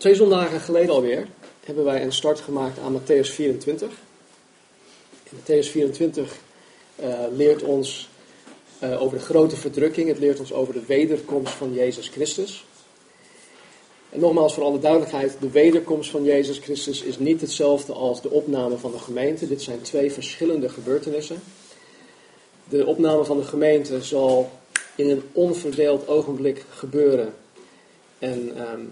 Twee zondagen geleden alweer hebben wij een start gemaakt aan Matthäus 24. In Matthäus 24 uh, leert ons uh, over de grote verdrukking, het leert ons over de wederkomst van Jezus Christus. En nogmaals, voor alle duidelijkheid, de wederkomst van Jezus Christus is niet hetzelfde als de opname van de gemeente. Dit zijn twee verschillende gebeurtenissen. De opname van de gemeente zal in een onverdeeld ogenblik gebeuren. En um,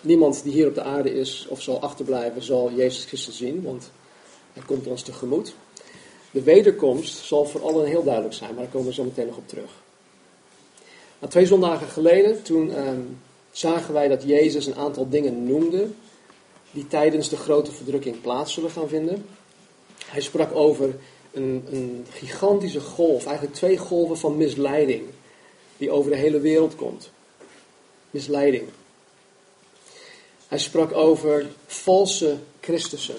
niemand die hier op de aarde is of zal achterblijven, zal Jezus Christus zien, want hij komt ons tegemoet. De wederkomst zal voor allen heel duidelijk zijn, maar daar komen we zo meteen nog op terug. Nou, twee zondagen geleden, toen um, zagen wij dat Jezus een aantal dingen noemde die tijdens de grote verdrukking plaats zullen gaan vinden. Hij sprak over een, een gigantische golf, eigenlijk twee golven van misleiding, die over de hele wereld komt. Misleiding. Hij sprak over valse Christussen.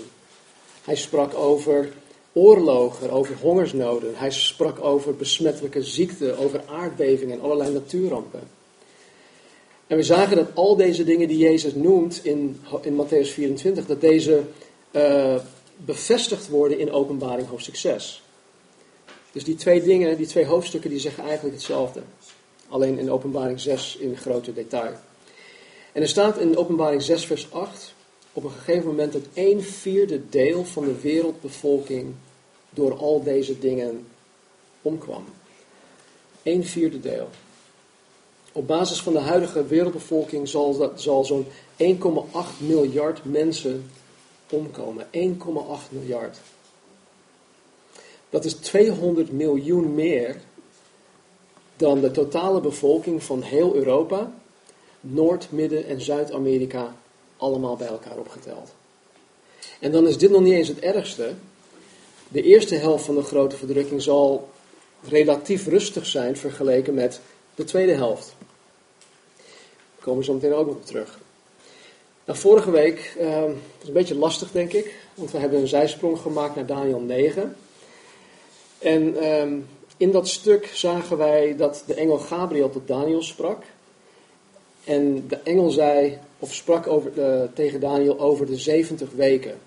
Hij sprak over oorlogen, over hongersnoden. Hij sprak over besmettelijke ziekten, over aardbevingen en allerlei natuurrampen. En we zagen dat al deze dingen die Jezus noemt in, in Matthäus 24, dat deze uh, bevestigd worden in openbaring hoofdstuk 6. Dus die twee dingen, die twee hoofdstukken, die zeggen eigenlijk hetzelfde. Alleen in openbaring 6 in groter detail. En er staat in openbaring 6 vers 8 op een gegeven moment dat een vierde deel van de wereldbevolking door al deze dingen omkwam. Een vierde deel. Op basis van de huidige wereldbevolking zal, zal zo'n 1,8 miljard mensen omkomen. 1,8 miljard. Dat is 200 miljoen meer dan de totale bevolking van heel Europa, Noord-, Midden- en Zuid-Amerika allemaal bij elkaar opgeteld. En dan is dit nog niet eens het ergste. De eerste helft van de grote verdrukking zal relatief rustig zijn vergeleken met de tweede helft. Daar komen we zo meteen ook nog op terug. Nou, vorige week, uh, is een beetje lastig denk ik, want we hebben een zijsprong gemaakt naar Daniel 9. En um, in dat stuk zagen wij dat de engel Gabriel tot Daniel sprak. En de engel zei, of sprak over, uh, tegen Daniel over de 70 weken.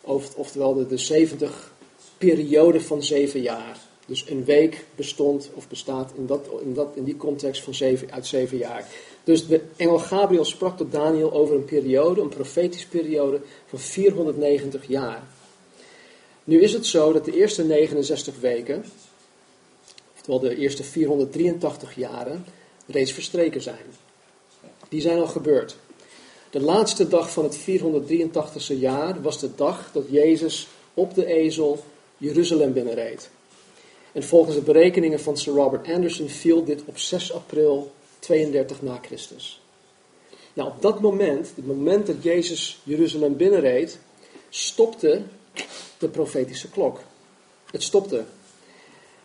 Of, oftewel de, de 70 periode van zeven jaar. Dus een week bestond of bestaat in, dat, in, dat, in die context van zeven, uit zeven jaar. Dus de engel Gabriel sprak tot Daniel over een periode, een profetische periode van 490 jaar. Nu is het zo dat de eerste 69 weken, oftewel de eerste 483 jaren, reeds verstreken zijn. Die zijn al gebeurd. De laatste dag van het 483ste jaar was de dag dat Jezus op de ezel Jeruzalem binnenreed. En volgens de berekeningen van Sir Robert Anderson viel dit op 6 april 32 na Christus. Nou, op dat moment, het moment dat Jezus Jeruzalem binnenreed, stopte de profetische klok. Het stopte.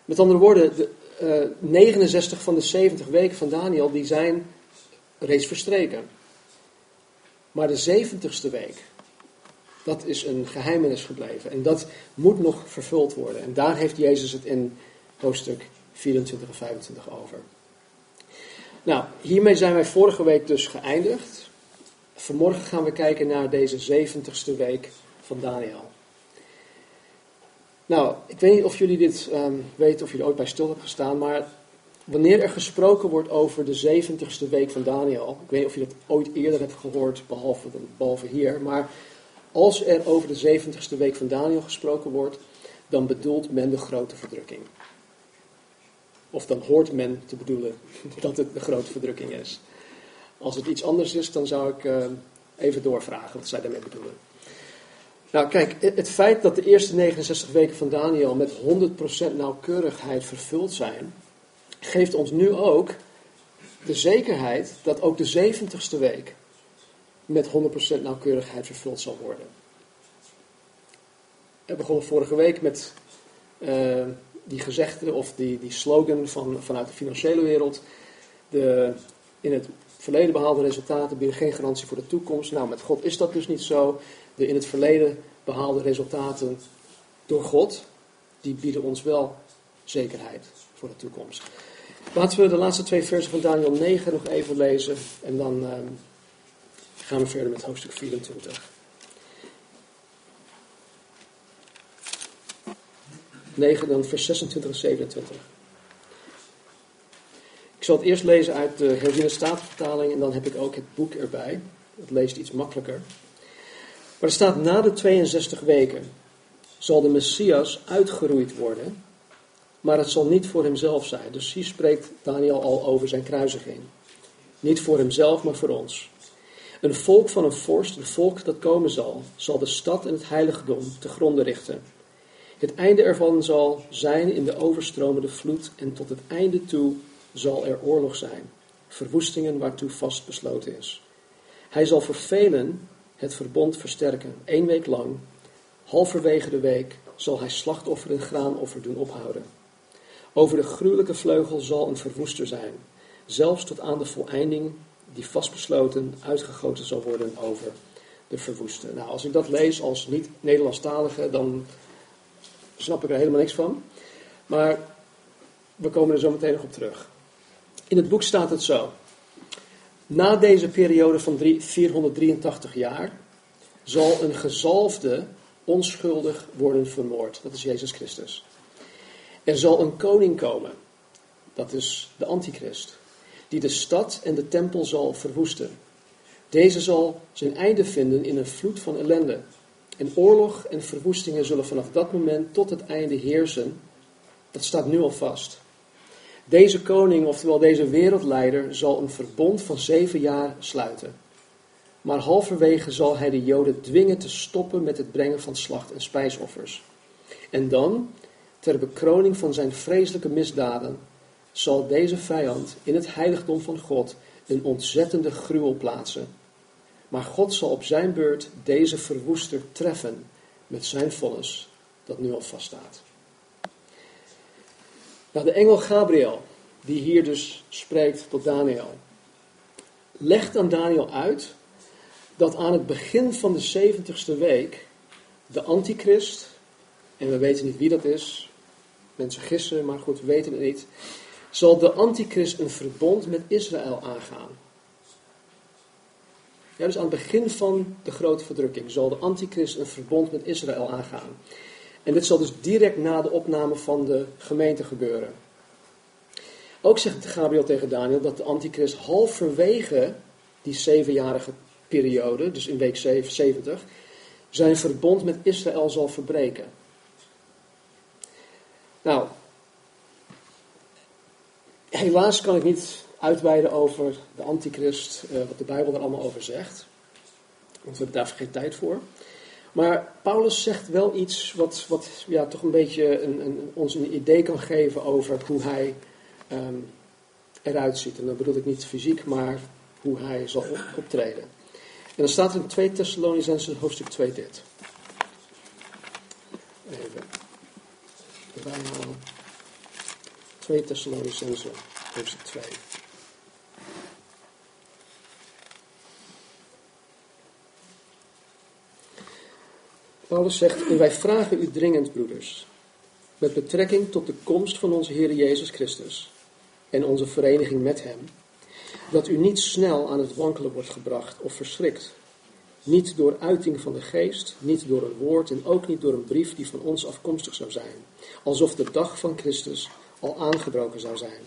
Met andere woorden, de, uh, 69 van de 70 weken van Daniel, die zijn reeds verstreken. Maar de 70ste week, dat is een geheimenis gebleven. En dat moet nog vervuld worden. En daar heeft Jezus het in hoofdstuk 24 en 25 over. Nou, hiermee zijn wij vorige week dus geëindigd. Vanmorgen gaan we kijken naar deze 70ste week van Daniel. Nou, ik weet niet of jullie dit um, weten, of jullie ooit bij stil hebben gestaan, maar wanneer er gesproken wordt over de 70ste week van Daniel, ik weet niet of je dat ooit eerder hebt gehoord, behalve, hier, maar als er over de 70ste week van Daniel gesproken wordt, dan bedoelt men de grote verdrukking. Of dan hoort men te bedoelen dat het de grote verdrukking is. Als het iets anders is, dan zou ik uh, even doorvragen wat zij daarmee bedoelen. Nou, kijk, het feit dat de eerste 69 weken van Daniel met 100% nauwkeurigheid vervuld zijn, geeft ons nu ook de zekerheid dat ook de 70ste week met 100% nauwkeurigheid vervuld zal worden. We begonnen vorige week met uh, die gezegde of die, die slogan van, vanuit de financiële wereld. De in het verleden behaalde resultaten bieden geen garantie voor de toekomst. Nou, met God is dat dus niet zo. De in het verleden behaalde resultaten door God, die bieden ons wel zekerheid voor de toekomst. Laten we de laatste twee versen van Daniel 9 nog even lezen en dan uh, gaan we verder met hoofdstuk 24. 9, dan vers 26 en 27. Ik zal het eerst lezen uit de herziene statenvertaling en dan heb ik ook het boek erbij. Het leest iets makkelijker. Maar er staat na de 62 weken zal de Messias uitgeroeid worden, maar het zal niet voor hemzelf zijn. Dus hier spreekt Daniel al over zijn kruisiging. Niet voor hemzelf, maar voor ons. Een volk van een vorst, een volk dat komen zal, zal de stad en het heiligdom te gronden richten. Het einde ervan zal zijn in de overstromende vloed en tot het einde toe zal er oorlog zijn, verwoestingen waartoe vast besloten is. Hij zal voor velen het verbond versterken, één week lang. Halverwege de week zal hij slachtoffer en graanoffer doen ophouden. Over de gruwelijke vleugel zal een verwoester zijn, zelfs tot aan de voleinding die vastbesloten uitgegoten zal worden over de verwoeste. Nou, als ik dat lees als niet-Nederlandstalige, dan snap ik er helemaal niks van. Maar we komen er zo meteen nog op terug. In het boek staat het zo. Na deze periode van 483 jaar zal een gezalfde onschuldig worden vermoord. Dat is Jezus Christus. Er zal een koning komen. Dat is de antichrist. Die de stad en de tempel zal verwoesten. Deze zal zijn einde vinden in een vloed van ellende. En oorlog en verwoestingen zullen vanaf dat moment tot het einde heersen. Dat staat nu al vast. Deze koning, oftewel deze wereldleider, zal een verbond van zeven jaar sluiten. Maar halverwege zal hij de Joden dwingen te stoppen met het brengen van slacht- en spijsoffers. En dan, ter bekroning van zijn vreselijke misdaden, zal deze vijand in het heiligdom van God een ontzettende gruwel plaatsen. Maar God zal op zijn beurt deze verwoester treffen met zijn vonnis dat nu al vaststaat. Nou, de engel Gabriel, die hier dus spreekt tot Daniel, legt aan Daniel uit dat aan het begin van de 70ste week de antichrist, en we weten niet wie dat is, mensen gissen, maar goed, we weten het niet, zal de antichrist een verbond met Israël aangaan. Ja, dus aan het begin van de grote verdrukking zal de antichrist een verbond met Israël aangaan. En dit zal dus direct na de opname van de gemeente gebeuren. Ook zegt Gabriel tegen Daniel dat de antichrist halverwege die zevenjarige periode, dus in week 70, zijn verbond met Israël zal verbreken. Nou, helaas kan ik niet uitweiden over de antichrist, uh, wat de Bijbel er allemaal over zegt. Want we hebben daar geen tijd voor. Maar Paulus zegt wel iets wat, wat ja, toch een beetje een, een, ons een idee kan geven over hoe hij um, eruit ziet. En dan bedoel ik niet fysiek, maar hoe hij zal optreden. En dan staat in 2 Thessalonicenzen hoofdstuk 2 dit. Even halen. 2 Thessalonicenzen hoofdstuk 2. Paulus zegt, en wij vragen u dringend, broeders, met betrekking tot de komst van onze Heer Jezus Christus en onze vereniging met Hem, dat u niet snel aan het wankelen wordt gebracht of verschrikt. Niet door uiting van de geest, niet door een woord en ook niet door een brief die van ons afkomstig zou zijn, alsof de dag van Christus al aangebroken zou zijn.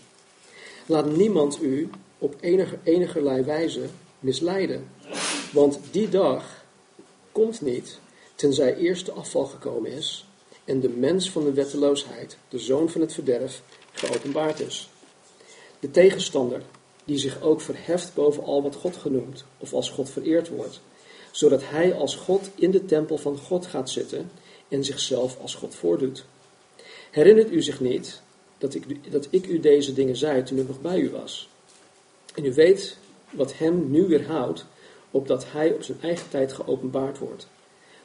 Laat niemand u op enige, enigerlei wijze misleiden, want die dag komt niet tenzij eerst de afval gekomen is en de mens van de wetteloosheid, de zoon van het verderf, geopenbaard is. De tegenstander, die zich ook verheft boven al wat God genoemd of als God vereerd wordt, zodat hij als God in de tempel van God gaat zitten en zichzelf als God voordoet. Herinnert u zich niet dat ik, dat ik u deze dingen zei toen ik nog bij u was? En u weet wat hem nu weerhoudt, opdat hij op zijn eigen tijd geopenbaard wordt.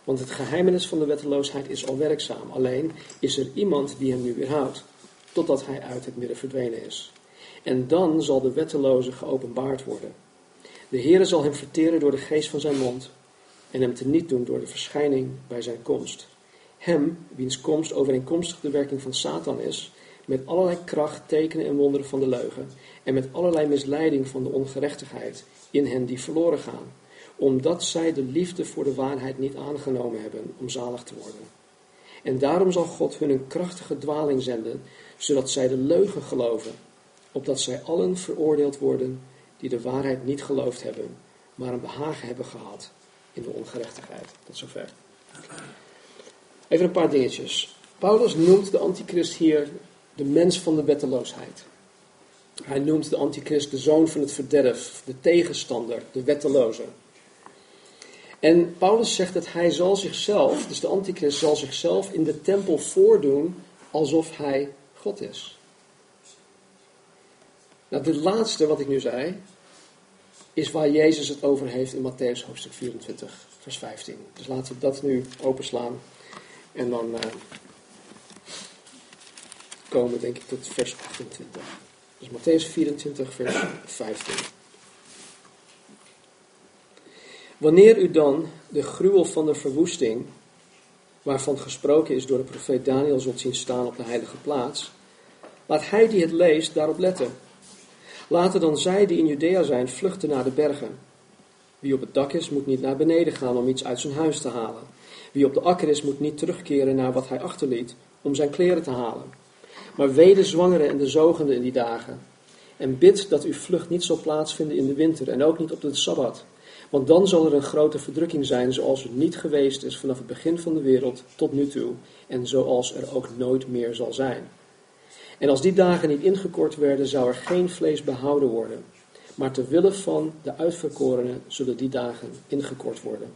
Want het geheimenis van de wetteloosheid is al werkzaam. Alleen is er iemand die hem nu weerhoudt, totdat hij uit het midden verdwenen is. En dan zal de wetteloze geopenbaard worden. De Heere zal hem verteren door de geest van zijn mond en hem teniet doen door de verschijning bij zijn komst. Hem, wiens komst overeenkomstig de werking van Satan is, met allerlei kracht, tekenen en wonderen van de leugen, en met allerlei misleiding van de ongerechtigheid in hen die verloren gaan, omdat zij de liefde voor de waarheid niet aangenomen hebben om zalig te worden. En daarom zal God hun een krachtige dwaling zenden, zodat zij de leugen geloven, opdat zij allen veroordeeld worden die de waarheid niet geloofd hebben, maar een behagen hebben gehad in de ongerechtigheid. Tot zover. Even een paar dingetjes. Paulus noemt de antichrist hier de mens van de wetteloosheid. Hij noemt de antichrist de zoon van het verderf, de tegenstander, de wetteloze. En Paulus zegt dat hij zal zichzelf, dus de antichrist zal zichzelf in de tempel voordoen alsof hij God is. Nou, dit laatste wat ik nu zei, is waar Jezus het over heeft in Matthäus hoofdstuk 24, vers 15. Dus laten we dat nu openslaan. En dan uh, komen we denk ik tot vers 28. Dus Matthäus 24, vers 15. Wanneer u dan de gruwel van de verwoesting, waarvan gesproken is door de profeet Daniel, zult zien staan op de heilige plaats, laat hij die het leest daarop letten. Laten dan zij die in Judea zijn vluchten naar de bergen. Wie op het dak is, moet niet naar beneden gaan om iets uit zijn huis te halen. Wie op de akker is, moet niet terugkeren naar wat hij achterliet om zijn kleren te halen. Maar wee de zwangeren en de zogenden in die dagen. En bid dat uw vlucht niet zal plaatsvinden in de winter en ook niet op de Sabbat. Want dan zal er een grote verdrukking zijn zoals er niet geweest is vanaf het begin van de wereld tot nu toe. En zoals er ook nooit meer zal zijn. En als die dagen niet ingekort werden, zou er geen vlees behouden worden. Maar ter wille van de uitverkorenen zullen die dagen ingekort worden.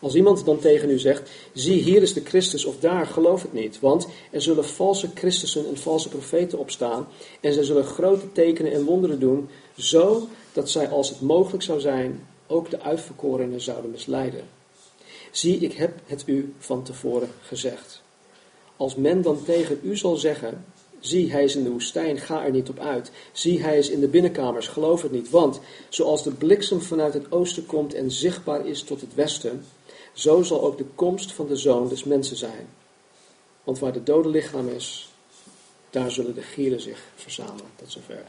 Als iemand dan tegen u zegt, zie hier is de Christus of daar, geloof het niet. Want er zullen valse Christussen en valse profeten opstaan. En zij zullen grote tekenen en wonderen doen, zo dat zij als het mogelijk zou zijn, ook de uitverkorenen zouden misleiden. Zie, ik heb het u van tevoren gezegd. Als men dan tegen u zal zeggen, zie, hij is in de woestijn, ga er niet op uit. Zie, hij is in de binnenkamers, geloof het niet. Want zoals de bliksem vanuit het oosten komt en zichtbaar is tot het westen, zo zal ook de komst van de zoon des mensen zijn. Want waar de dode lichaam is, daar zullen de gieren zich verzamelen. Tot zover.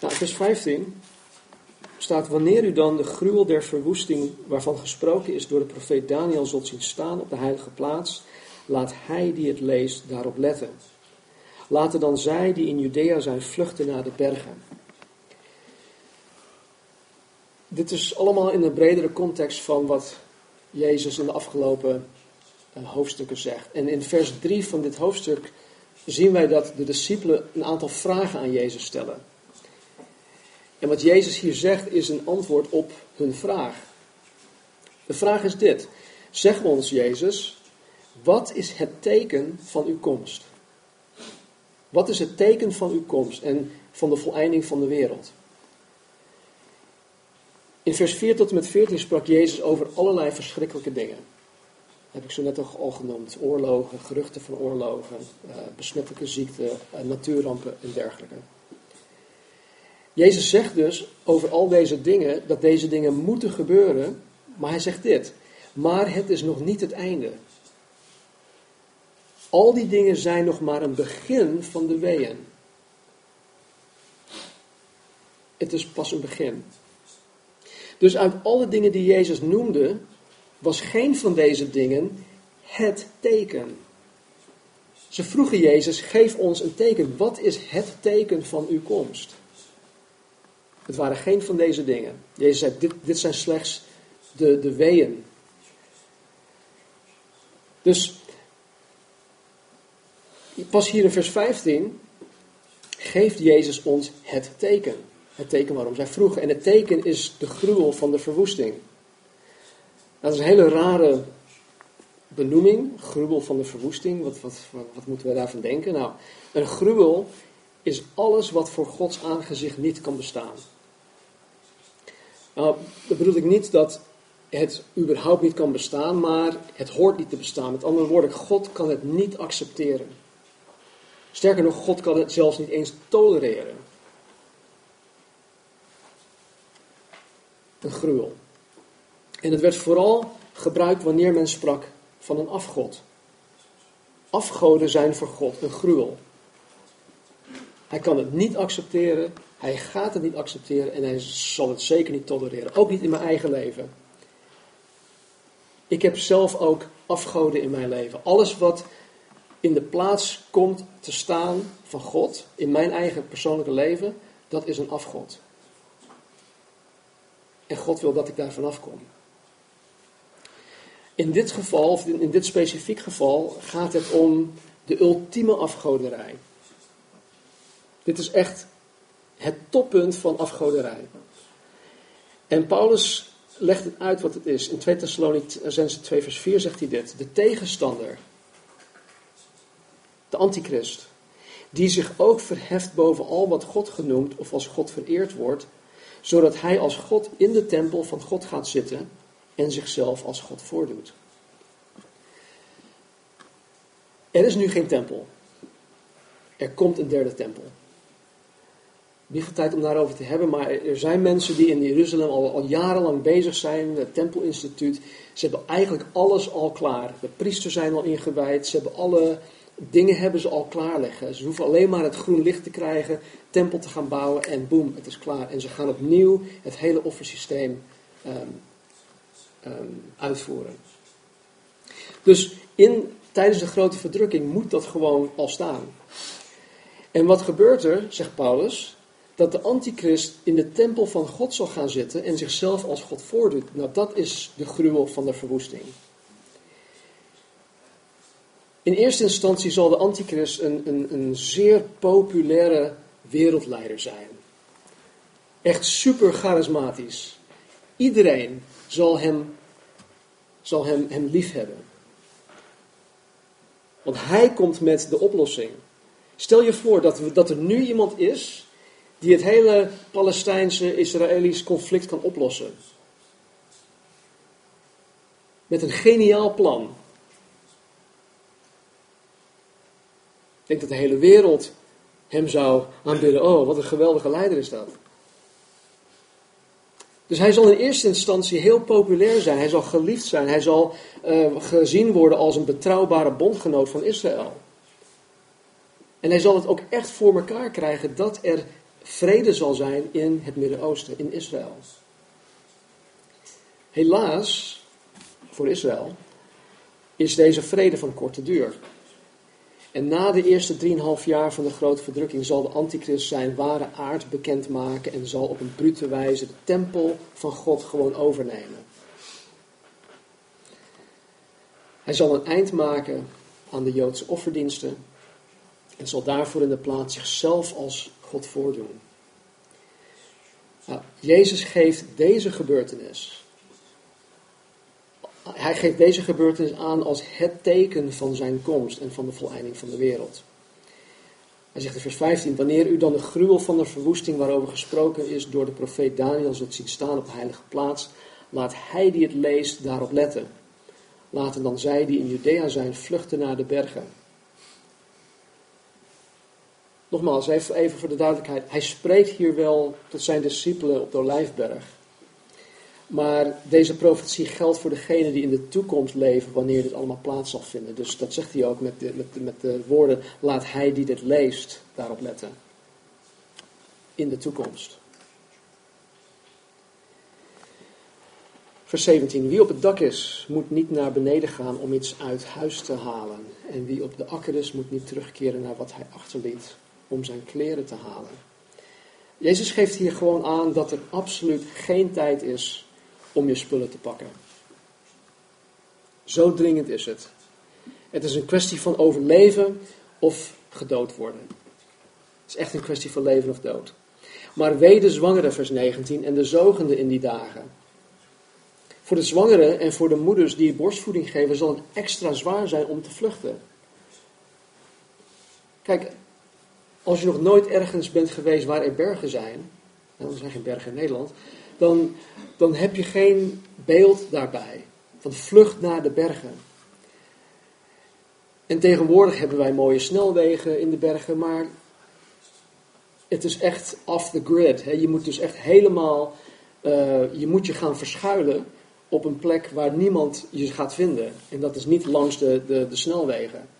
Nou, vers 15 staat: Wanneer u dan de gruwel der verwoesting, waarvan gesproken is door de profeet Daniel, zult zien staan op de heilige plaats, laat hij die het leest daarop letten. Laten dan zij die in Judea zijn vluchten naar de bergen. Dit is allemaal in een bredere context van wat Jezus in de afgelopen uh, hoofdstukken zegt. En in vers 3 van dit hoofdstuk zien wij dat de discipelen een aantal vragen aan Jezus stellen. En wat Jezus hier zegt is een antwoord op hun vraag. De vraag is dit. Zeg ons, Jezus, wat is het teken van uw komst? Wat is het teken van uw komst en van de voleinding van de wereld? In vers 4 tot en met 14 sprak Jezus over allerlei verschrikkelijke dingen. Heb ik zo net al genoemd. Oorlogen, geruchten van oorlogen, eh, besmettelijke ziekten, eh, natuurrampen en dergelijke. Jezus zegt dus over al deze dingen dat deze dingen moeten gebeuren, maar hij zegt dit. Maar het is nog niet het einde. Al die dingen zijn nog maar een begin van de weeën. Het is pas een begin. Dus uit alle dingen die Jezus noemde, was geen van deze dingen het teken. Ze vroegen Jezus, geef ons een teken. Wat is het teken van uw komst? Het waren geen van deze dingen. Jezus zei, dit, dit zijn slechts de, de weeën. Dus, pas hier in vers 15 geeft Jezus ons het teken. Het teken waarom zij vroegen. En het teken is de gruwel van de verwoesting. Dat is een hele rare benoeming, gruwel van de verwoesting. Wat, wat, wat, moeten we daarvan denken? Nou, een gruwel is alles wat voor Gods aangezicht niet kan bestaan. Nou, dat bedoel ik niet dat het überhaupt niet kan bestaan, maar het hoort niet te bestaan. Met andere woorden, God kan het niet accepteren. Sterker nog, God kan het zelfs niet eens tolereren. Een gruwel. En het werd vooral gebruikt wanneer men sprak van een afgod. Afgoden zijn voor God een gruwel. Hij kan het niet accepteren Hij gaat het niet accepteren en hij zal het zeker niet tolereren. Ook niet in mijn eigen leven. Ik heb zelf ook afgoden in mijn leven. Alles wat in de plaats komt te staan van God in mijn eigen persoonlijke leven, dat is een afgod. En God wil dat ik daar vanaf kom. In dit geval, in dit specifiek geval, gaat het om de ultieme afgoderij. Dit is echt het toppunt van afgoderij. En Paulus legt het uit wat het is. In 2 Thessalonicense 2 vers 4 zegt hij dit. De tegenstander, de antichrist, die zich ook verheft boven al wat God genoemd of als God vereerd wordt, zodat hij als God in de tempel van God gaat zitten en zichzelf als God voordoet. Er is nu geen tempel. Er komt een derde tempel. Niet veel tijd om daarover te hebben, maar er zijn mensen die in Jeruzalem al, al jarenlang bezig zijn, het Tempelinstituut. Ze hebben eigenlijk alles al klaar. De priesters zijn al ingewijd, ze hebben alle dingen hebben ze al klaar liggen. Ze hoeven alleen maar het groen licht te krijgen, tempel te gaan bouwen en boem, het is klaar. En ze gaan opnieuw het hele offersysteem um, um, uitvoeren. Dus in, tijdens de grote verdrukking moet dat gewoon al staan. En wat gebeurt er, zegt Paulus, dat de antichrist in de tempel van God zal gaan zitten en zichzelf als God voordoet. Nou, dat is de gruwel van de verwoesting. In eerste instantie zal de antichrist een, een, een zeer populaire wereldleider zijn. Echt super charismatisch. Iedereen zal hem, zal hem, hem lief hebben. Want hij komt met de oplossing. Stel je voor dat, dat er nu iemand is die het hele Palestijnse-Israëlisch conflict kan oplossen. Met een geniaal plan. Ik denk dat de hele wereld hem zou aanbidden. Oh, wat een geweldige leider is dat. Dus hij zal in eerste instantie heel populair zijn. Hij zal geliefd zijn. Hij zal uh, gezien worden als een betrouwbare bondgenoot van Israël. En hij zal het ook echt voor elkaar krijgen dat er vrede zal zijn in het Midden-Oosten, in Israël. Helaas, voor Israël, is deze vrede van korte duur. En na de eerste 3,5 jaar van de grote verdrukking zal de antichrist zijn ware aard bekendmaken en zal op een brute wijze de tempel van God gewoon overnemen. Hij zal een eind maken aan de Joodse offerdiensten en zal daarvoor in de plaats zichzelf als God voordoen. Nou, Jezus geeft deze gebeurtenis. Hij geeft deze gebeurtenis aan als het teken van zijn komst en van de voleinding van de wereld. Hij zegt in vers 15: Wanneer u dan de gruwel van de verwoesting waarover gesproken is door de profeet Daniel zult zien staan op de heilige plaats, laat hij die het leest daarop letten. Laten dan zij die in Judea zijn vluchten naar de bergen. Nogmaals, even, voor de duidelijkheid. Hij spreekt hier wel tot zijn discipelen op de Olijfberg. Maar deze profetie geldt voor degenen die in de toekomst leven, wanneer dit allemaal plaats zal vinden. Dus dat zegt hij ook met de, met, met de woorden: laat hij die dit leest daarop letten. In de toekomst. Vers 17. Wie op het dak is, moet niet naar beneden gaan om iets uit huis te halen. En wie op de akker is, moet niet terugkeren naar wat hij achterliet om zijn kleren te halen. Jezus geeft hier gewoon aan dat er absoluut geen tijd is om je spullen te pakken. Zo dringend is het. Het is een kwestie van overleven of gedood worden. Het is echt een kwestie van leven of dood. Maar wee de zwangere, vers 19, en de zogende in die dagen. Voor de zwangeren en voor de moeders die borstvoeding geven, zal het extra zwaar zijn om te vluchten. Kijk, als je nog nooit ergens bent geweest waar er bergen zijn, er zijn geen bergen in Nederland, dan, dan heb je geen beeld daarbij. Van vlucht naar de bergen. En tegenwoordig hebben wij mooie snelwegen in de bergen, maar het is echt off the grid. Hè. Je moet dus echt helemaal, uh, je moet je gaan verschuilen op een plek waar niemand je gaat vinden. En dat is niet langs de, de, de snelwegen.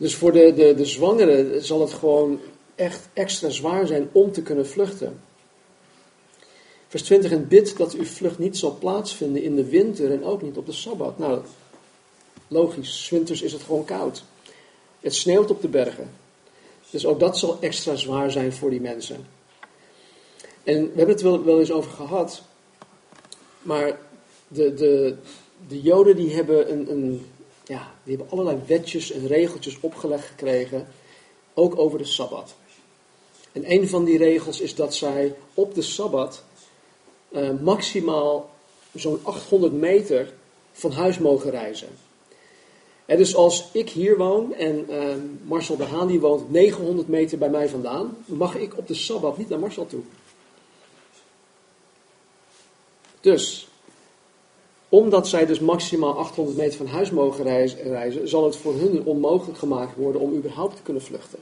Dus voor de, de, de zwangeren zal het gewoon echt extra zwaar zijn om te kunnen vluchten. Vers 20, en bid dat uw vlucht niet zal plaatsvinden in de winter en ook niet op de Sabbat. Nou, logisch, winters is het gewoon koud. Het sneeuwt op de bergen. Dus ook dat zal extra zwaar zijn voor die mensen. En we hebben het wel, wel eens over gehad, maar de, de, de Joden die hebben, een, een, ja, die hebben allerlei wetjes en regeltjes opgelegd gekregen, ook over de Sabbat. En een van die regels is dat zij op de Sabbat uh, maximaal zo'n 800 meter van huis mogen reizen. En dus als ik hier woon en uh, Marcel de Haan die woont 900 meter bij mij vandaan, mag ik op de Sabbat niet naar Marcel toe. Dus, omdat zij dus maximaal 800 meter van huis mogen reizen, zal het voor hun onmogelijk gemaakt worden om überhaupt te kunnen vluchten.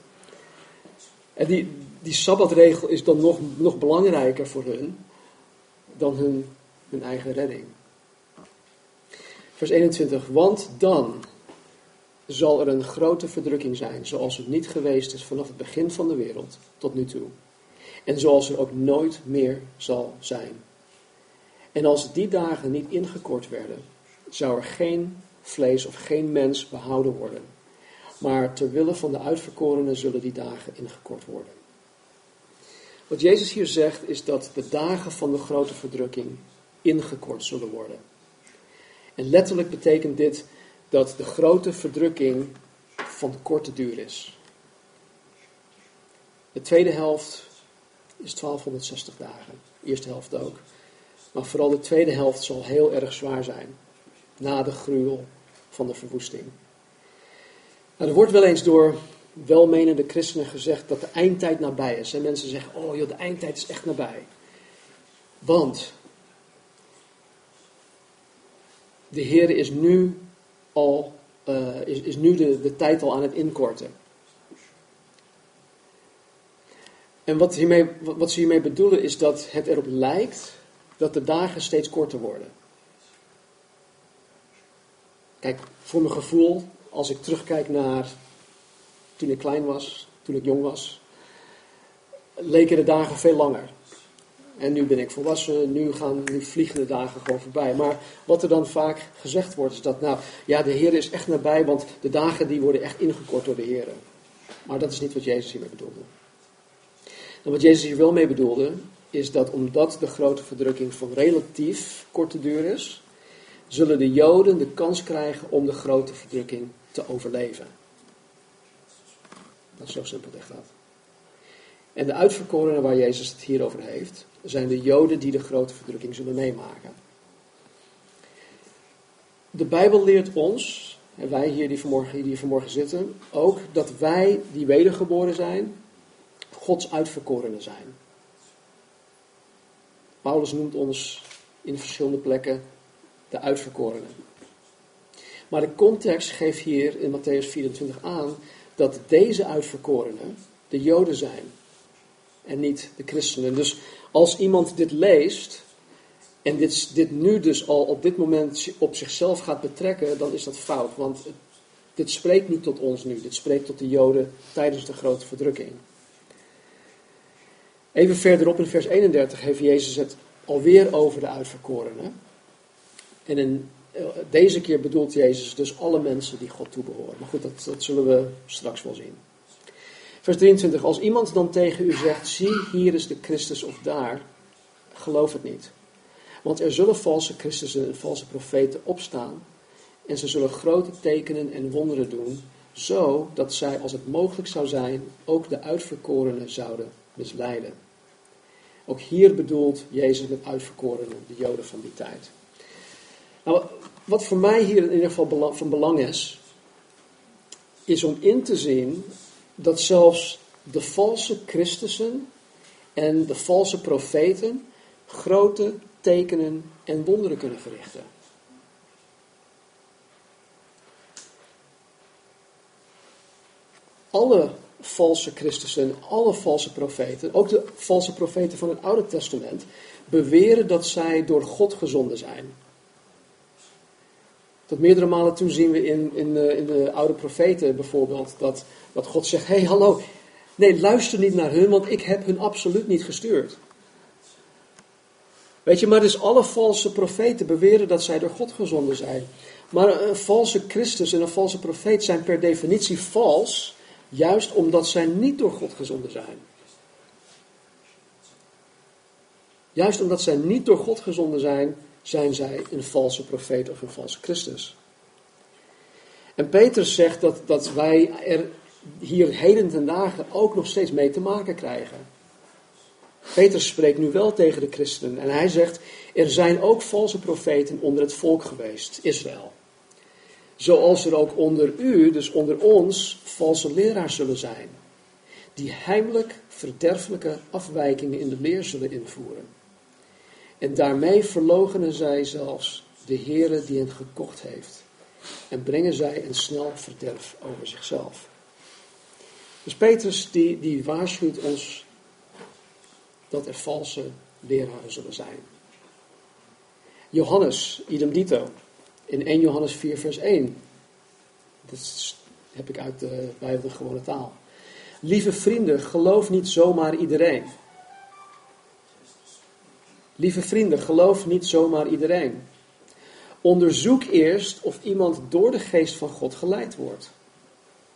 En die, die sabbatregel is dan nog, nog belangrijker voor hun dan hun, hun eigen redding. Vers 21. Want dan zal er een grote verdrukking zijn, zoals het niet geweest is vanaf het begin van de wereld tot nu toe. En zoals er ook nooit meer zal zijn. En als die dagen niet ingekort werden, zou er geen vlees of geen mens behouden worden. Maar ter wille van de uitverkorenen zullen die dagen ingekort worden. Wat Jezus hier zegt is dat de dagen van de grote verdrukking ingekort zullen worden. En letterlijk betekent dit dat de grote verdrukking van korte duur is. De tweede helft is 1260 dagen, de eerste helft ook. Maar vooral de tweede helft zal heel erg zwaar zijn, na de gruwel van de verwoesting. Nou, er wordt wel eens door welmenende christenen gezegd dat de eindtijd nabij is. En mensen zeggen, oh joh, de eindtijd is echt nabij. Want de Heer is nu al, uh, is, is nu de, de tijd al aan het inkorten. En wat, hiermee, wat ze hiermee bedoelen is dat het erop lijkt dat de dagen steeds korter worden. Kijk, voor mijn gevoel, als ik terugkijk naar toen ik klein was, toen ik jong was, leken de dagen veel langer. En nu ben ik volwassen, nu, gaan, nu vliegen de dagen gewoon voorbij. Maar wat er dan vaak gezegd wordt, is dat, nou ja, de Heer is echt nabij, want de dagen die worden echt ingekort door de Heer. Maar dat is niet wat Jezus hiermee bedoelde. En wat Jezus hier wel mee bedoelde, is dat omdat de grote verdrukking van relatief korte duur is, zullen de Joden de kans krijgen om de grote verdrukking te overleven. Dat is zo simpel echt dat. En de uitverkorenen waar Jezus het hier over heeft, zijn de Joden die de grote verdrukking zullen meemaken. De Bijbel leert ons, en wij hier die vanmorgen, die vanmorgen zitten, ook dat wij die wedergeboren zijn, Gods uitverkorenen zijn. Paulus noemt ons in verschillende plekken de uitverkorenen. Maar de context geeft hier in Matthäus 24 aan dat deze uitverkorenen de Joden zijn en niet de christenen. Dus als iemand dit leest en dit, dit nu dus al op dit moment op zichzelf gaat betrekken, dan is dat fout. Want dit spreekt niet tot ons nu, dit spreekt tot de Joden tijdens de grote verdrukking. Even verderop in vers 31 heeft Jezus het alweer over de uitverkorenen. En in, eh, deze keer bedoelt Jezus dus alle mensen die God toebehoren. Maar goed, dat, dat zullen we straks wel zien. Vers 23. Als iemand dan tegen u zegt, zie hier is de Christus of daar, geloof het niet. Want er zullen valse Christussen en valse profeten opstaan en ze zullen grote tekenen en wonderen doen, zo dat zij, als het mogelijk zou zijn, ook de uitverkorenen zouden misleiden. Ook hier bedoelt Jezus met uitverkorenen, de Joden van die tijd. Nou, wat voor mij hier in ieder geval van belang is, is om in te zien dat zelfs de valse Christussen en de valse profeten grote tekenen en wonderen kunnen verrichten. Alle valse Christussen, alle valse profeten, ook de valse profeten van het Oude Testament, beweren dat zij door God gezonden zijn. Tot meerdere malen toe zien we in, in, de, in de oude profeten bijvoorbeeld dat, dat God zegt: Hé, hey, hallo, Nee, luister niet naar hun, want ik heb hun absoluut niet gestuurd. Weet je, maar dus alle valse profeten beweren dat zij door God gezonden zijn. Maar een valse Christus en een valse profeet zijn per definitie vals, juist omdat zij niet door God gezonden zijn. Juist omdat zij niet door God gezonden zijn, zijn zij een valse profeet of een valse Christus. En Petrus zegt dat, dat wij er hier heden ten dagen ook nog steeds mee te maken krijgen. Petrus spreekt nu wel tegen de christenen en hij zegt, er zijn ook valse profeten onder het volk geweest, Israël. Zoals er ook onder u, dus onder ons, valse leraars zullen zijn, die heimelijk verderfelijke afwijkingen in de leer zullen invoeren. En daarmee verlogenen zij zelfs de Heere die hen gekocht heeft. En brengen zij een snel verderf over zichzelf. Dus Petrus die, die waarschuwt ons dat er valse leraren zullen zijn. Johannes, idem dito, in 1 Johannes 4 vers 1. Dat heb ik uit de Bijbel de gewone taal. Lieve vrienden, geloof niet zomaar iedereen. Lieve vrienden, geloof niet zomaar iedereen. Onderzoek eerst of iemand door de geest van God geleid wordt.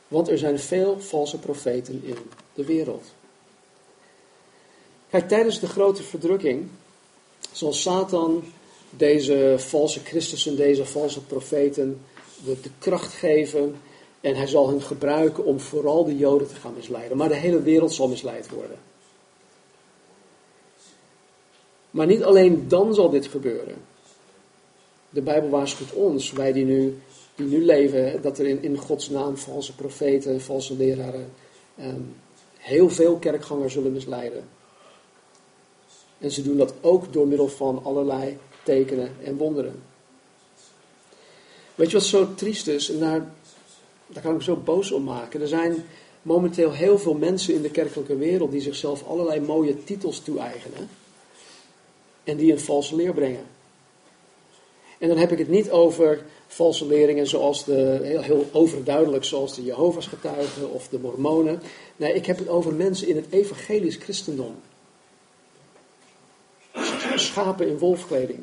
Want er zijn veel valse profeten in de wereld. Kijk, tijdens de grote verdrukking zal Satan deze valse Christussen, deze valse profeten de, de kracht geven. En hij zal hen gebruiken om vooral de Joden te gaan misleiden. Maar de hele wereld zal misleid worden. Maar niet alleen dan zal dit gebeuren. De Bijbel waarschuwt ons, wij die nu, die nu leven, dat er in, in Gods naam valse profeten, valse leraren, ehm, heel veel kerkgangers zullen misleiden. En ze doen dat ook door middel van allerlei tekenen en wonderen. Weet je wat zo triest is? En daar, kan ik zo boos om maken. Er zijn momenteel heel veel mensen in de kerkelijke wereld die zichzelf allerlei mooie titels toe-eigenen en die een valse leer brengen. En dan heb ik het niet over valse leringen zoals de, heel, heel overduidelijk zoals de Jehovah's getuigen of de Mormonen. Nee, ik heb het over mensen in het evangelisch christendom. Schapen in wolfkleding.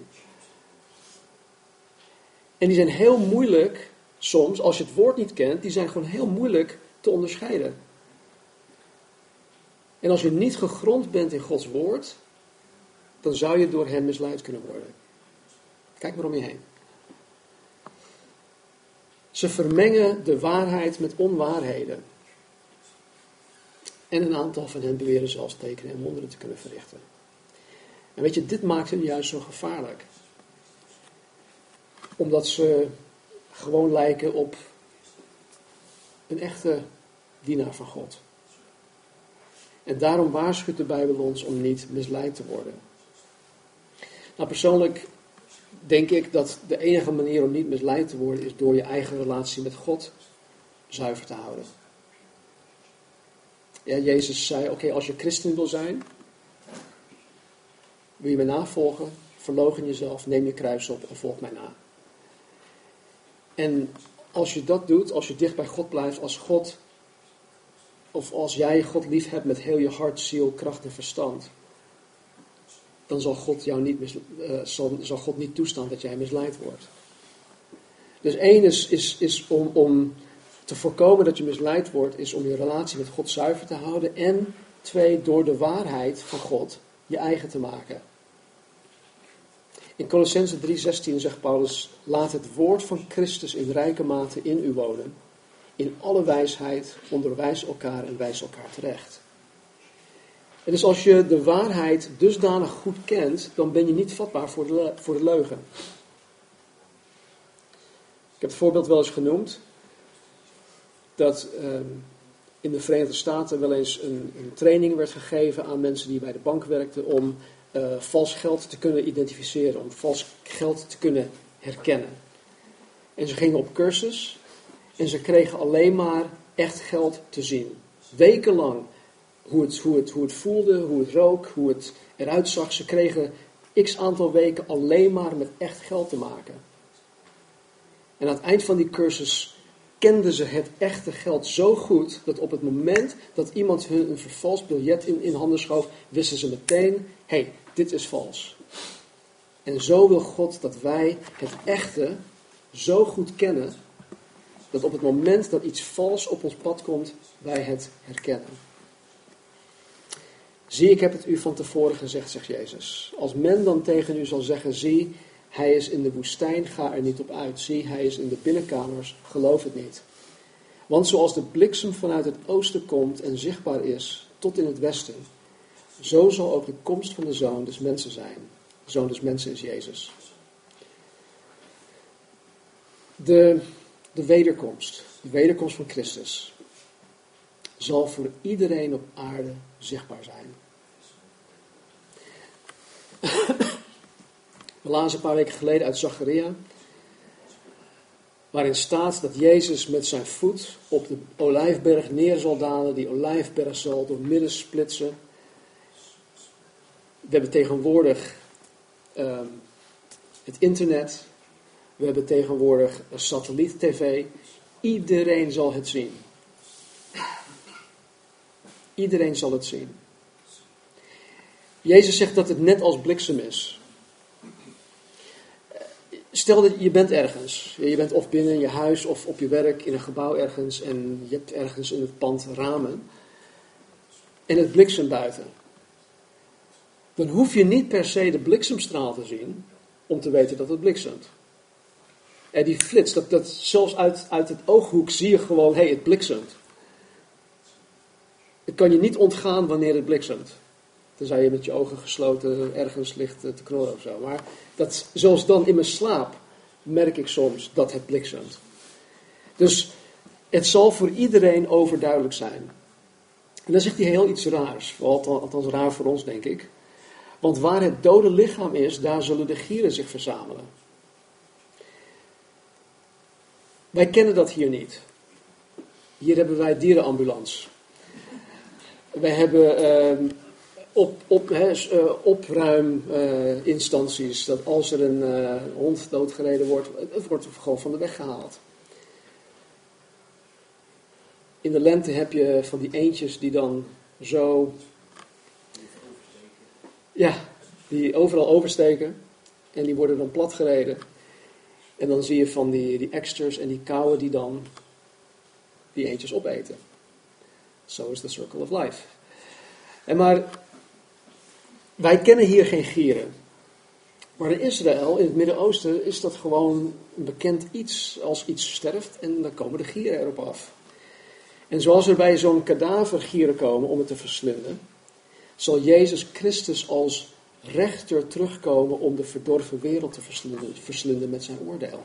En die zijn heel moeilijk, soms, als je het woord niet kent, die zijn gewoon heel moeilijk te onderscheiden. En als je niet gegrond bent in Gods woord, dan zou je door hen misleid kunnen worden. Kijk maar om je heen. Ze vermengen de waarheid met onwaarheden. En een aantal van hen beweren zelfs tekenen en wonderen te kunnen verrichten. En weet je, dit maakt hen juist zo gevaarlijk. Omdat ze gewoon lijken op een echte dienaar van God. En daarom waarschuwt de Bijbel ons om niet misleid te worden. Nou, persoonlijk denk ik dat de enige manier om niet misleid te worden is door je eigen relatie met God zuiver te houden. Ja, Jezus zei: Oké, als je christen wil zijn, wil je mij navolgen, verlogen jezelf, neem je kruis op en volg mij na. En als je dat doet, als je dicht bij God blijft, als God, of als jij God lief hebt met heel je hart, ziel, kracht en verstand, dan zal God, jou niet uh, zal, zal God niet toestaan dat jij misleid wordt. Dus één is, is, is om, om te voorkomen dat je misleid wordt, is om je relatie met God zuiver te houden. En twee, door de waarheid van God je eigen te maken. In Colossense 3:16 zegt Paulus: Laat het woord van Christus in rijke mate in u wonen. In alle wijsheid onderwijs elkaar en wijs elkaar terecht. En dus als je de waarheid dusdanig goed kent, dan ben je niet vatbaar voor de, voor de leugen. Ik heb het voorbeeld wel eens genoemd dat ehm, in de Verenigde Staten wel eens een, een, training werd gegeven aan mensen die bij de bank werkten om uh, vals geld te kunnen identificeren, om vals geld te kunnen herkennen. En ze gingen op cursus en ze kregen alleen maar echt geld te zien. Wekenlang hoe het, hoe, het, hoe het voelde, hoe het rook, hoe het eruit zag. Ze kregen x aantal weken alleen maar met echt geld te maken. En aan het eind van die cursus kenden ze het echte geld zo goed dat op het moment dat iemand hun een vervalst biljet in, in handen schoof, wisten ze meteen: hey, dit is vals. En zo wil God dat wij het echte zo goed kennen dat op het moment dat iets vals op ons pad komt, wij het herkennen. Zie, ik heb het u van tevoren gezegd, zegt Jezus. Als men dan tegen u zal zeggen, zie, hij is in de woestijn, ga er niet op uit. Zie, hij is in de binnenkamers, geloof het niet. Want zoals de bliksem vanuit het oosten komt en zichtbaar is tot in het westen, zo zal ook de komst van de zoon des mensen zijn. De zoon des mensen is Jezus. De, de wederkomst, de wederkomst van Christus, zal voor iedereen op aarde zichtbaar zijn. We lazen een paar weken geleden uit Zacharia, waarin staat dat Jezus met zijn voet op de olijfberg neer zal dalen, die olijfberg zal door midden splitsen. We hebben tegenwoordig ehm, het internet, we hebben tegenwoordig satelliet-tv. Iedereen zal het zien. Iedereen zal het zien. Jezus zegt dat het net als bliksem is. Stel dat je bent ergens. Je bent of binnen je huis of op je werk in een gebouw ergens en je hebt ergens in het pand ramen. En het bliksem buiten. Dan hoef je niet per se de bliksemstraal te zien om te weten dat het bliksemt. En die flits, dat, dat zelfs uit, uit het ooghoek zie je gewoon, hé, hey, het bliksemt. Het kan je niet ontgaan wanneer het bliksemt. Tenzij je met je ogen gesloten ergens ligt te knorren of zo. Maar dat, zelfs dan in mijn slaap merk ik soms dat het bliksemt. Dus het zal voor iedereen overduidelijk zijn. En dan zegt hij heel iets raars. Althans raar voor ons, denk ik. Want waar het dode lichaam is, daar zullen de gieren zich verzamelen. Wij kennen dat hier niet. Hier hebben wij dierenambulance. Wij hebben uh, op, op, he, uh, opruiminstanties. dat als er een uh, hond doodgereden wordt, het wordt gewoon van de weg gehaald. In de lente heb je van die eentjes die dan zo. Ja, die overal oversteken. En die worden dan platgereden. En dan zie je van die, die extras en die kauwen die dan die eentjes opeten. Zo is de circle of life. En maar wij kennen hier geen gieren. Maar in Israël, in het Midden-Oosten, is dat gewoon een bekend iets. Als iets sterft en dan komen de gieren erop af. En zoals er bij zo'n kadaver gieren komen om het te verslinden, zal Jezus Christus als rechter terugkomen om de verdorven wereld te verslinden, verslinden met zijn oordeel.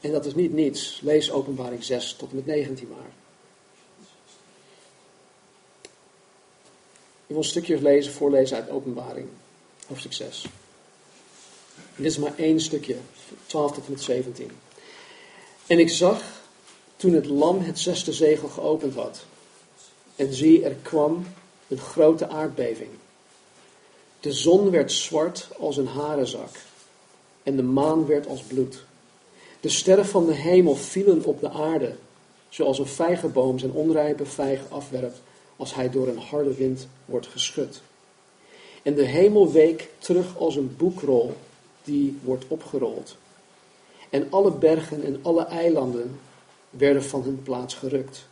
En dat is niet niets. Lees Openbaring 6 tot en met 19 maar. Ik wil een stukje lezen, voorlezen uit Openbaring, hoofdstuk 6. dit is maar één stukje, 12 tot en met 17. En ik zag, toen het lam het zesde zegel geopend had, en zie, er kwam een grote aardbeving. De zon werd zwart als een harenzak en de maan werd als bloed. De sterren van de hemel vielen op de aarde, zoals een vijgenboom zijn onrijpe vijg afwerpt als hij door een harde wind wordt geschud. En de hemel week terug als een boekrol die wordt opgerold. En alle bergen en alle eilanden werden van hun plaats gerukt.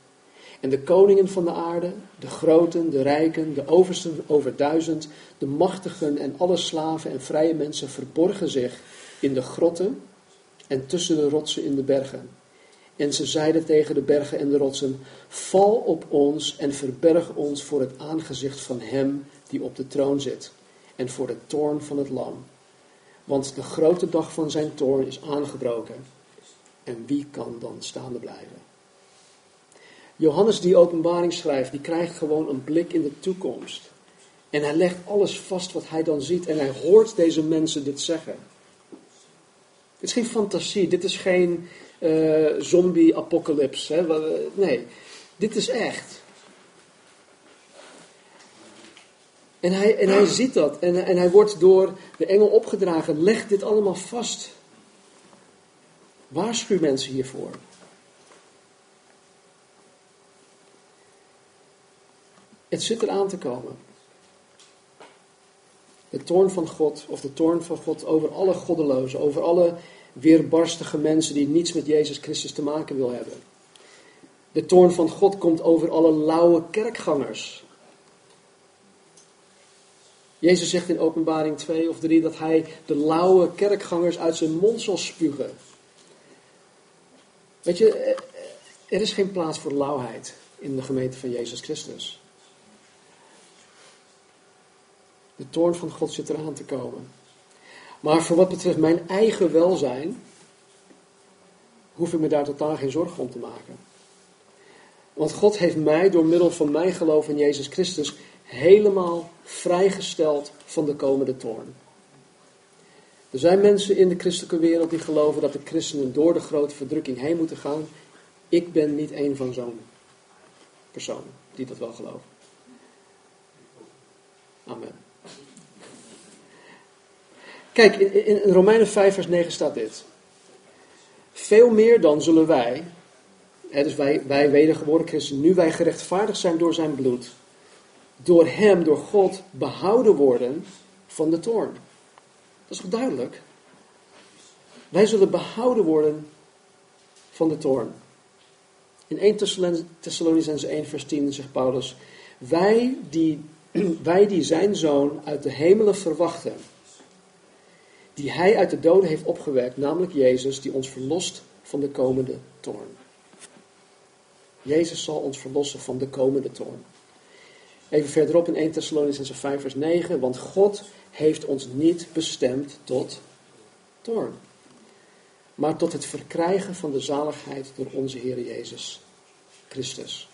En de koningen van de aarde, de groten, de rijken, de oversten over duizend, de machtigen en alle slaven en vrije mensen verborgen zich in de grotten en tussen de rotsen in de bergen. En ze zeiden tegen de bergen en de rotsen: Val op ons en verberg ons voor het aangezicht van Hem die op de troon zit, en voor de toorn van het Lam. Want de grote dag van zijn toorn is aangebroken. En wie kan dan staande blijven? Johannes die openbaring schrijft, die krijgt gewoon een blik in de toekomst. En hij legt alles vast wat hij dan ziet en hij hoort deze mensen dit zeggen. Dit is geen fantasie, dit is geen uh, zombie-apocalypse. Nee, dit is echt. En hij, en hij ziet dat en, en hij wordt door de engel opgedragen, leg dit allemaal vast. Waarschuw mensen hiervoor. Het zit eraan te komen. De toorn van God, of de toorn van God over alle goddelozen, over alle weerbarstige mensen die niets met Jezus Christus te maken wil hebben. De toorn van God komt over alle lauwe kerkgangers. Jezus zegt in Openbaring 2 of 3 dat hij de lauwe kerkgangers uit zijn mond zal spugen. Weet je, er is geen plaats voor lauwheid in de gemeente van Jezus Christus. De toorn van God zit eraan te komen. Maar voor wat betreft mijn eigen welzijn, hoef ik me daar totaal geen zorgen om te maken. Want God heeft mij door middel van mijn geloof in Jezus Christus helemaal vrijgesteld van de komende toorn. Er zijn mensen in de christelijke wereld die geloven dat de christenen door de grote verdrukking heen moeten gaan. Ik ben niet een van zo'n persoon die dat wel geloven. Amen. Kijk, in, in Romeinen 5 vers 9 staat dit. Veel meer dan zullen wij, hè, dus wij, wij wedergeboren christenen, nu wij gerechtvaardigd zijn door zijn bloed, door hem, door God, behouden worden van de toorn. Dat is toch duidelijk? Wij zullen behouden worden van de toorn. In 1 Thessalonicense 1 vers 10 zegt Paulus, wij die, wij die zijn zoon uit de hemelen verwachten, die hij uit de doden heeft opgewekt, namelijk Jezus, die ons verlost van de komende toorn. Jezus zal ons verlossen van de komende toorn. Even verderop in 1 Thessalonicense 5 vers 9, want God heeft ons niet bestemd tot toorn, maar tot het verkrijgen van de zaligheid door onze Heer Jezus Christus.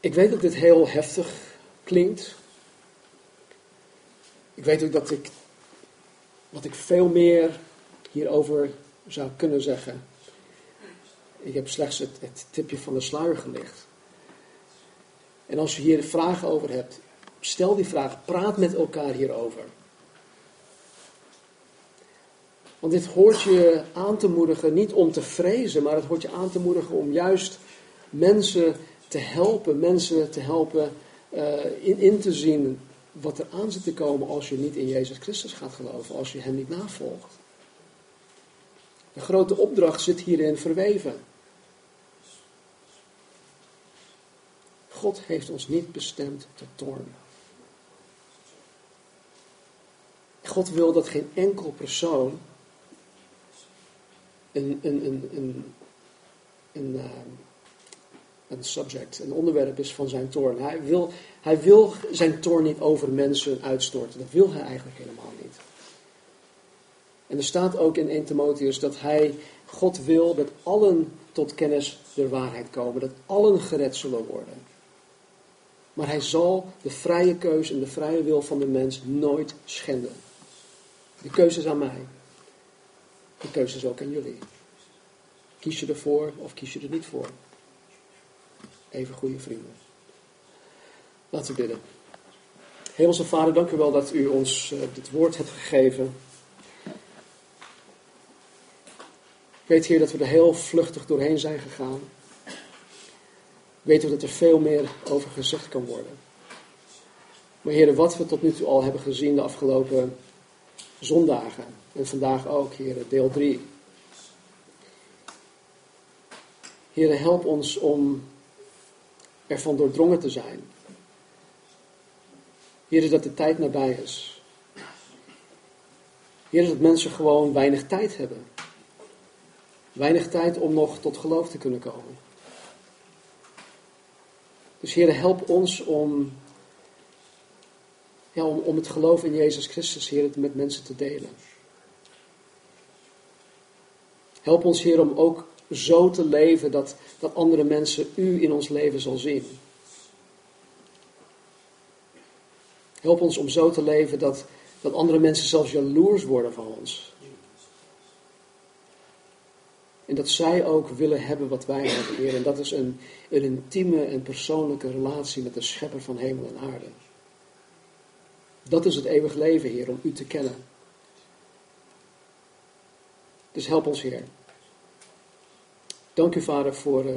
Ik weet dat dit heel heftig klinkt. Ik weet ook dat ik, wat ik veel meer hierover zou kunnen zeggen. Ik heb slechts het, het tipje van de sluier gelicht. En als je hier vragen over hebt, stel die vraag, praat met elkaar hierover. Want dit hoort je aan te moedigen, niet om te vrezen, maar het hoort je aan te moedigen om juist mensen te helpen, mensen te helpen uh, in, in te zien wat er aan zit te komen als je niet in Jezus Christus gaat geloven, als je Hem niet navolgt. De grote opdracht zit hierin verweven. God heeft ons niet bestemd tot toorn. God wil dat geen enkel persoon een, een, een, uh, een subject, een onderwerp is van zijn toorn. Hij wil, hij wil zijn toorn niet over mensen uitstorten. Dat wil hij eigenlijk helemaal niet. En er staat ook in 1 Timotheus dat hij, God wil dat allen tot kennis der waarheid komen. Dat allen gered zullen worden. Maar hij zal de vrije keuze en de vrije wil van de mens nooit schenden. De keuze is aan mij. De keuze is ook aan jullie. Kies je ervoor of kies je er niet voor? Even goede vrienden. Laten we bidden. Hemelse Vader, dank u wel dat u ons uh, dit woord hebt gegeven. Ik weet, Heer, dat we er heel vluchtig doorheen zijn gegaan. Weten we dat er veel meer over gezegd kan worden. Maar Heer, wat we tot nu toe al hebben gezien de afgelopen zondagen. En vandaag ook, Heer, deel 3. Heer, help ons om ervan doordrongen te zijn. Heer, dat de tijd nabij is. Heer, dat mensen gewoon weinig tijd hebben. Weinig tijd om nog tot geloof te kunnen komen. Dus Heer, help ons om, ja, om, om het geloof in Jezus Christus, Heer, met mensen te delen. Help ons, Heer, om ook zo te leven dat, dat andere mensen u in ons leven zal zien. Help ons om zo te leven dat, dat andere mensen zelfs jaloers worden van ons. En dat zij ook willen hebben wat wij hebben, Heer. En dat is een, een intieme en persoonlijke relatie met de schepper van hemel en aarde. Dat is het eeuwig leven, Heer, om U te kennen. Dus help ons, Heer. Dank u, Vader, voor uh,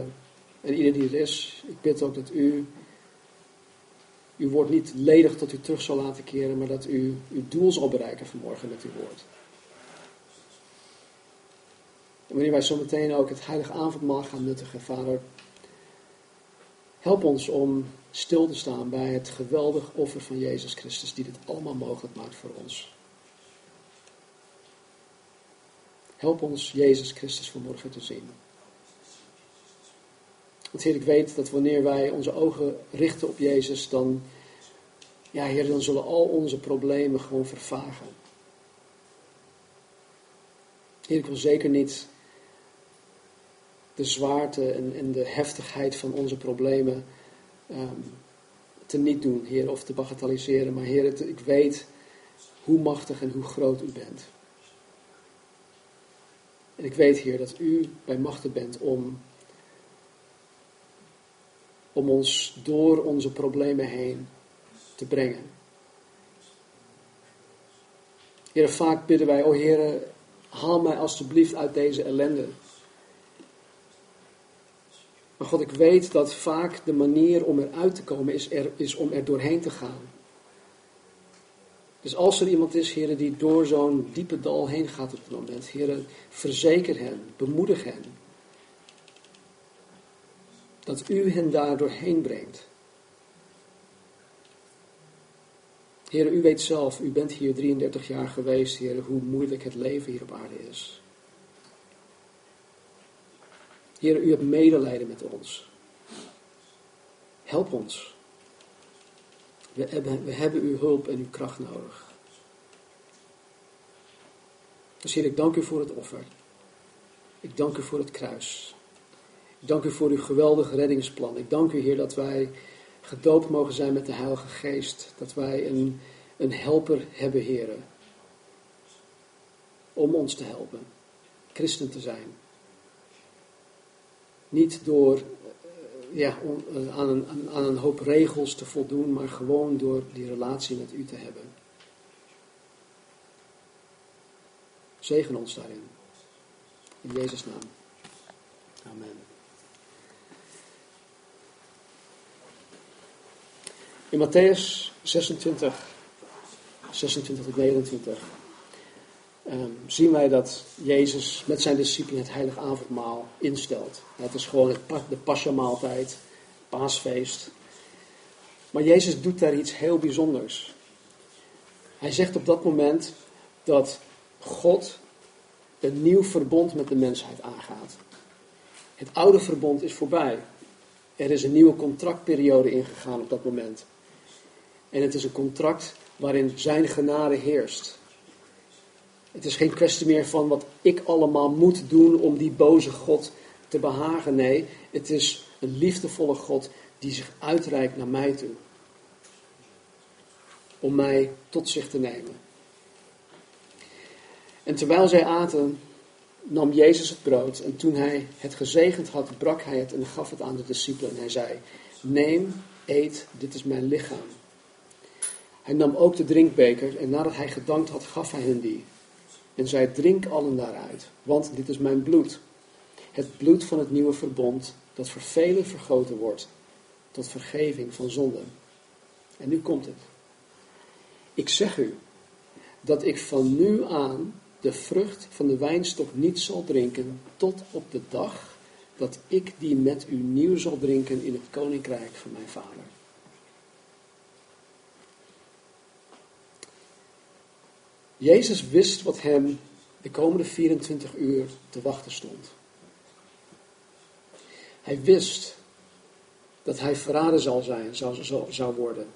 en ieder die er is. Ik bid ook dat U uw woord niet ledig tot U terug zal laten keren, maar dat U uw doel zal bereiken vanmorgen met uw woord. En wanneer wij zo meteen ook het heilige avondmaal gaan nuttigen, Vader, help ons om stil te staan bij het geweldig offer van Jezus Christus, die dit allemaal mogelijk maakt voor ons. Help ons Jezus Christus vanmorgen te zien. Want Heer, ik weet dat wanneer wij onze ogen richten op Jezus, dan, ja Heer, dan zullen al onze problemen gewoon vervagen. Heer, ik wil zeker niet de zwaarte en, de heftigheid van onze problemen um, te niet doen, Heer, of te bagatelliseren. Maar Heer, ik weet hoe machtig en hoe groot u bent. En ik weet, Heer, dat u bij machten bent om, om ons door onze problemen heen te brengen. Heer, vaak bidden wij, o Heer, haal mij alstublieft uit deze ellende. Maar God, ik weet dat vaak de manier om eruit te komen is, er, is om er doorheen te gaan. Dus als er iemand is, heren, die door zo'n diepe dal heen gaat op het moment, heren, verzeker hen, bemoedig hen. Dat u hen daar doorheen brengt. Heren, u weet zelf, u bent hier 33 jaar geweest, heren, hoe moeilijk het leven hier op aarde is. Heer, u hebt medelijden met ons. Help ons. We hebben, we hebben uw hulp en uw kracht nodig. Dus Heer, ik dank u voor het offer. Ik dank u voor het kruis. Ik dank u voor uw geweldig reddingsplan. Ik dank u, Heer, dat wij gedoopt mogen zijn met de Heilige Geest. Dat wij een, een helper hebben, Heer. Om ons te helpen. Christen te zijn. Niet door eh, ja, eh, aan, een, aan een hoop regels te voldoen, maar gewoon door die relatie met u te hebben. Zegen ons daarin. In Jezus' naam. Amen. In Matthäus 26, 26 tot 29 Ehm, zien wij dat Jezus met zijn discipelen het heilige avondmaal instelt. Het is gewoon het, de Pascha-maaltijd, paasfeest. Maar Jezus doet daar iets heel bijzonders. Hij zegt op dat moment dat God een nieuw verbond met de mensheid aangaat. Het oude verbond is voorbij. Er is een nieuwe contractperiode ingegaan op dat moment. En het is een contract waarin zijn genade heerst. Het is geen kwestie meer van wat ik allemaal moet doen om die boze God te behagen. Nee, het is een liefdevolle God die zich uitreikt naar mij toe. Om mij tot zich te nemen. En terwijl zij aten, nam Jezus het brood en toen hij het gezegend had, brak hij het en gaf het aan de discipelen. En hij zei, neem, eet, dit is mijn lichaam. Hij nam ook de drinkbeker en nadat hij gedankt had, gaf hij hen die. En zij drink allen daaruit, want dit is mijn bloed. Het bloed van het nieuwe verbond, dat voor velen vergoten wordt, tot vergeving van zonden. En nu komt het. Ik zeg u dat ik van nu aan de vrucht van de wijnstok niet zal drinken, tot op de dag dat ik die met u nieuw zal drinken in het koninkrijk van mijn vader. Jezus wist wat hem de komende 24 uur te wachten stond. Hij wist dat hij verraden zal zijn, zou, zou, zou worden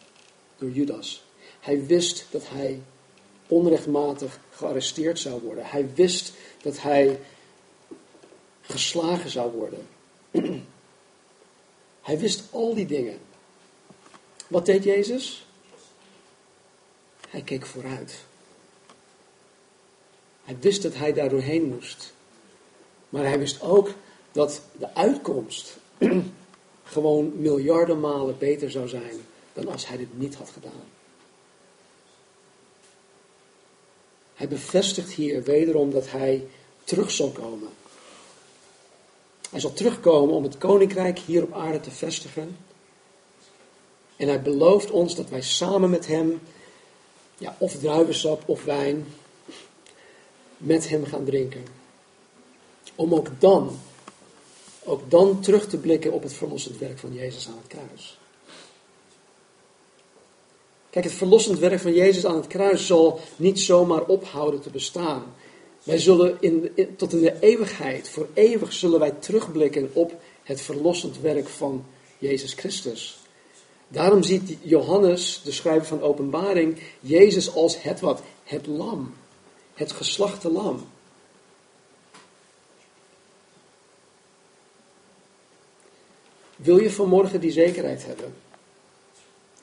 door Judas. Hij wist dat hij onrechtmatig gearresteerd zou worden. Hij wist dat hij geslagen zou worden. hij wist al die dingen. Wat deed Jezus? Hij keek vooruit. Hij wist dat hij daar doorheen moest. Maar hij wist ook dat de uitkomst gewoon miljarden malen beter zou zijn dan als hij dit niet had gedaan. Hij bevestigt hier wederom dat hij terug zal komen. Hij zal terugkomen om het koninkrijk hier op aarde te vestigen. En hij belooft ons dat wij samen met hem, ja, of druivensap of wijn, met hem gaan drinken. Om ook dan, ook dan terug te blikken op het verlossend werk van Jezus aan het kruis. Kijk, het verlossend werk van Jezus aan het kruis zal niet zomaar ophouden te bestaan. Wij zullen in, tot in de eeuwigheid, voor eeuwig zullen wij terugblikken op het verlossend werk van Jezus Christus. Daarom ziet Johannes, de schrijver van Openbaring, Jezus als het wat? Het lam. Het geslachte lam. Wil je vanmorgen die zekerheid hebben?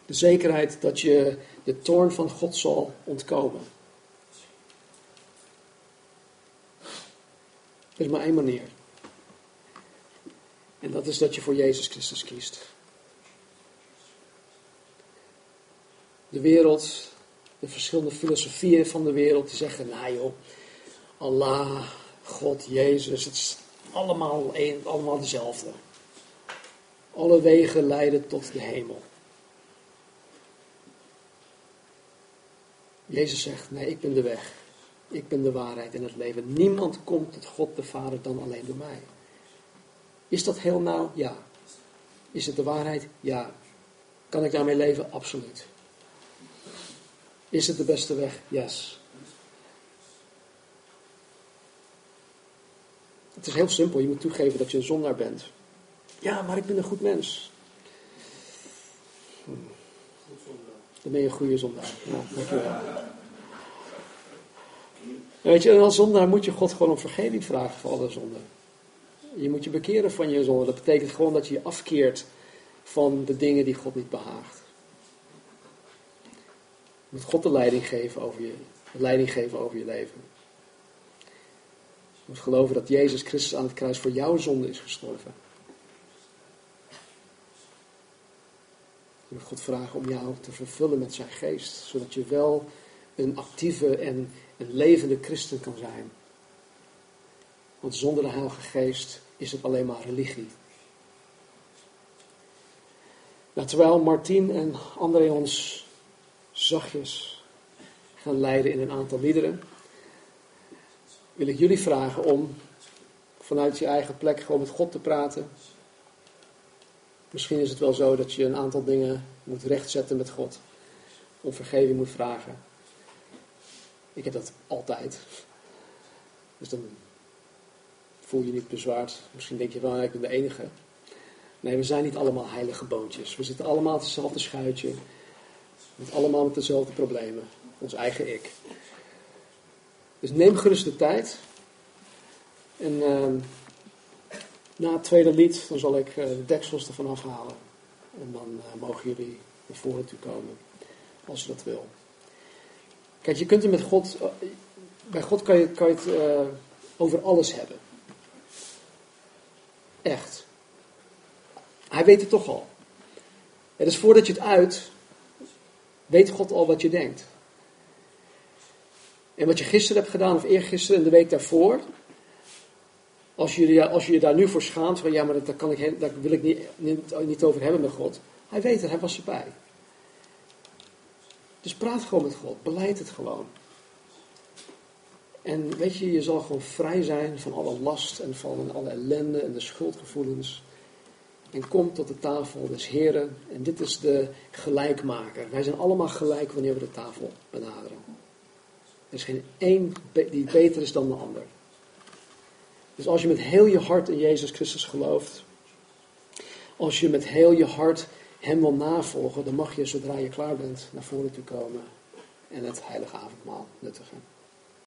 De zekerheid dat je de toorn van God zal ontkomen. Er is maar één manier. En dat is dat je voor Jezus Christus kiest. De wereld, de verschillende filosofieën van de wereld, die zeggen, nou joh, Allah, God, Jezus, het is allemaal, een, allemaal dezelfde. Alle wegen leiden tot de hemel. Jezus zegt, nee, ik ben de weg. Ik ben de waarheid en het leven. Niemand komt tot God de Vader dan alleen door mij. Is dat heel nauw? Ja. Is het de waarheid? Ja. Kan ik daarmee leven? Absoluut. Is het de beste weg? Yes. Het is heel simpel. Je moet toegeven dat je een zondaar bent. Ja, maar ik ben een goed mens. Hm. Dan ben je een goede zondaar. Ja, dankjewel. Weet je, en als zondaar moet je God gewoon om vergeving vragen voor alle zonden. Je moet je bekeren van je zonde. Dat betekent gewoon dat je je afkeert van de dingen die God niet behaagt. Moet God de leiding geven over je, leiding geven over je leven. Je moet geloven dat Jezus Christus aan het kruis voor jouw zonde is gestorven. Je moet God vragen om jou te vervullen met zijn geest, zodat je wel een actieve en een levende christen kan zijn. Want zonder de Heilige Geest is het alleen maar religie. Nou, terwijl Martien en André ons zachtjes gaan leiden in een aantal liederen, wil ik jullie vragen om vanuit je eigen plek gewoon met God te praten. Misschien is het wel zo dat je een aantal dingen moet rechtzetten met God, om vergeving moet vragen. Ik heb dat altijd. Dus dan voel je niet bezwaard. Misschien denk je wel, ik ben de enige. Nee, we zijn niet allemaal heilige boontjes. We zitten allemaal hetzelfde schuitje. Met allemaal met dezelfde problemen. Ons eigen ik. Dus neem gerust de tijd. En ehm, na het tweede lied, dan zal ik uh, de deksels ervan afhalen. En dan uh, mogen jullie naar voren toe komen. Als je dat wil. Kijk, je kunt het met God, eh, bij God kan je, kan je het over alles hebben. Echt. Hij weet het toch al. Ja, dus voordat je het uit, weet God al wat je denkt. En wat je gisteren hebt gedaan, of eergisteren en de week daarvoor, als je, als je daar nu voor schaamt, van ja, maar daar, kan ik, daar wil ik niet, niet, niet over hebben met God. Hij weet het, hij was erbij. Dus praat gewoon met God, beleid het gewoon. En weet je, je zal gewoon vrij zijn van alle last en van alle ellende en de schuldgevoelens. En kom tot de tafel des Heren. En dit is de gelijkmaker. Wij zijn allemaal gelijk wanneer we de tafel benaderen. Er is geen één die beter is dan de ander. Dus als je met heel je hart in Jezus Christus gelooft, als je met heel je hart Hem wil navolgen, dan mag je zodra je klaar bent naar voren toe komen en het heilige avondmaal nuttigen.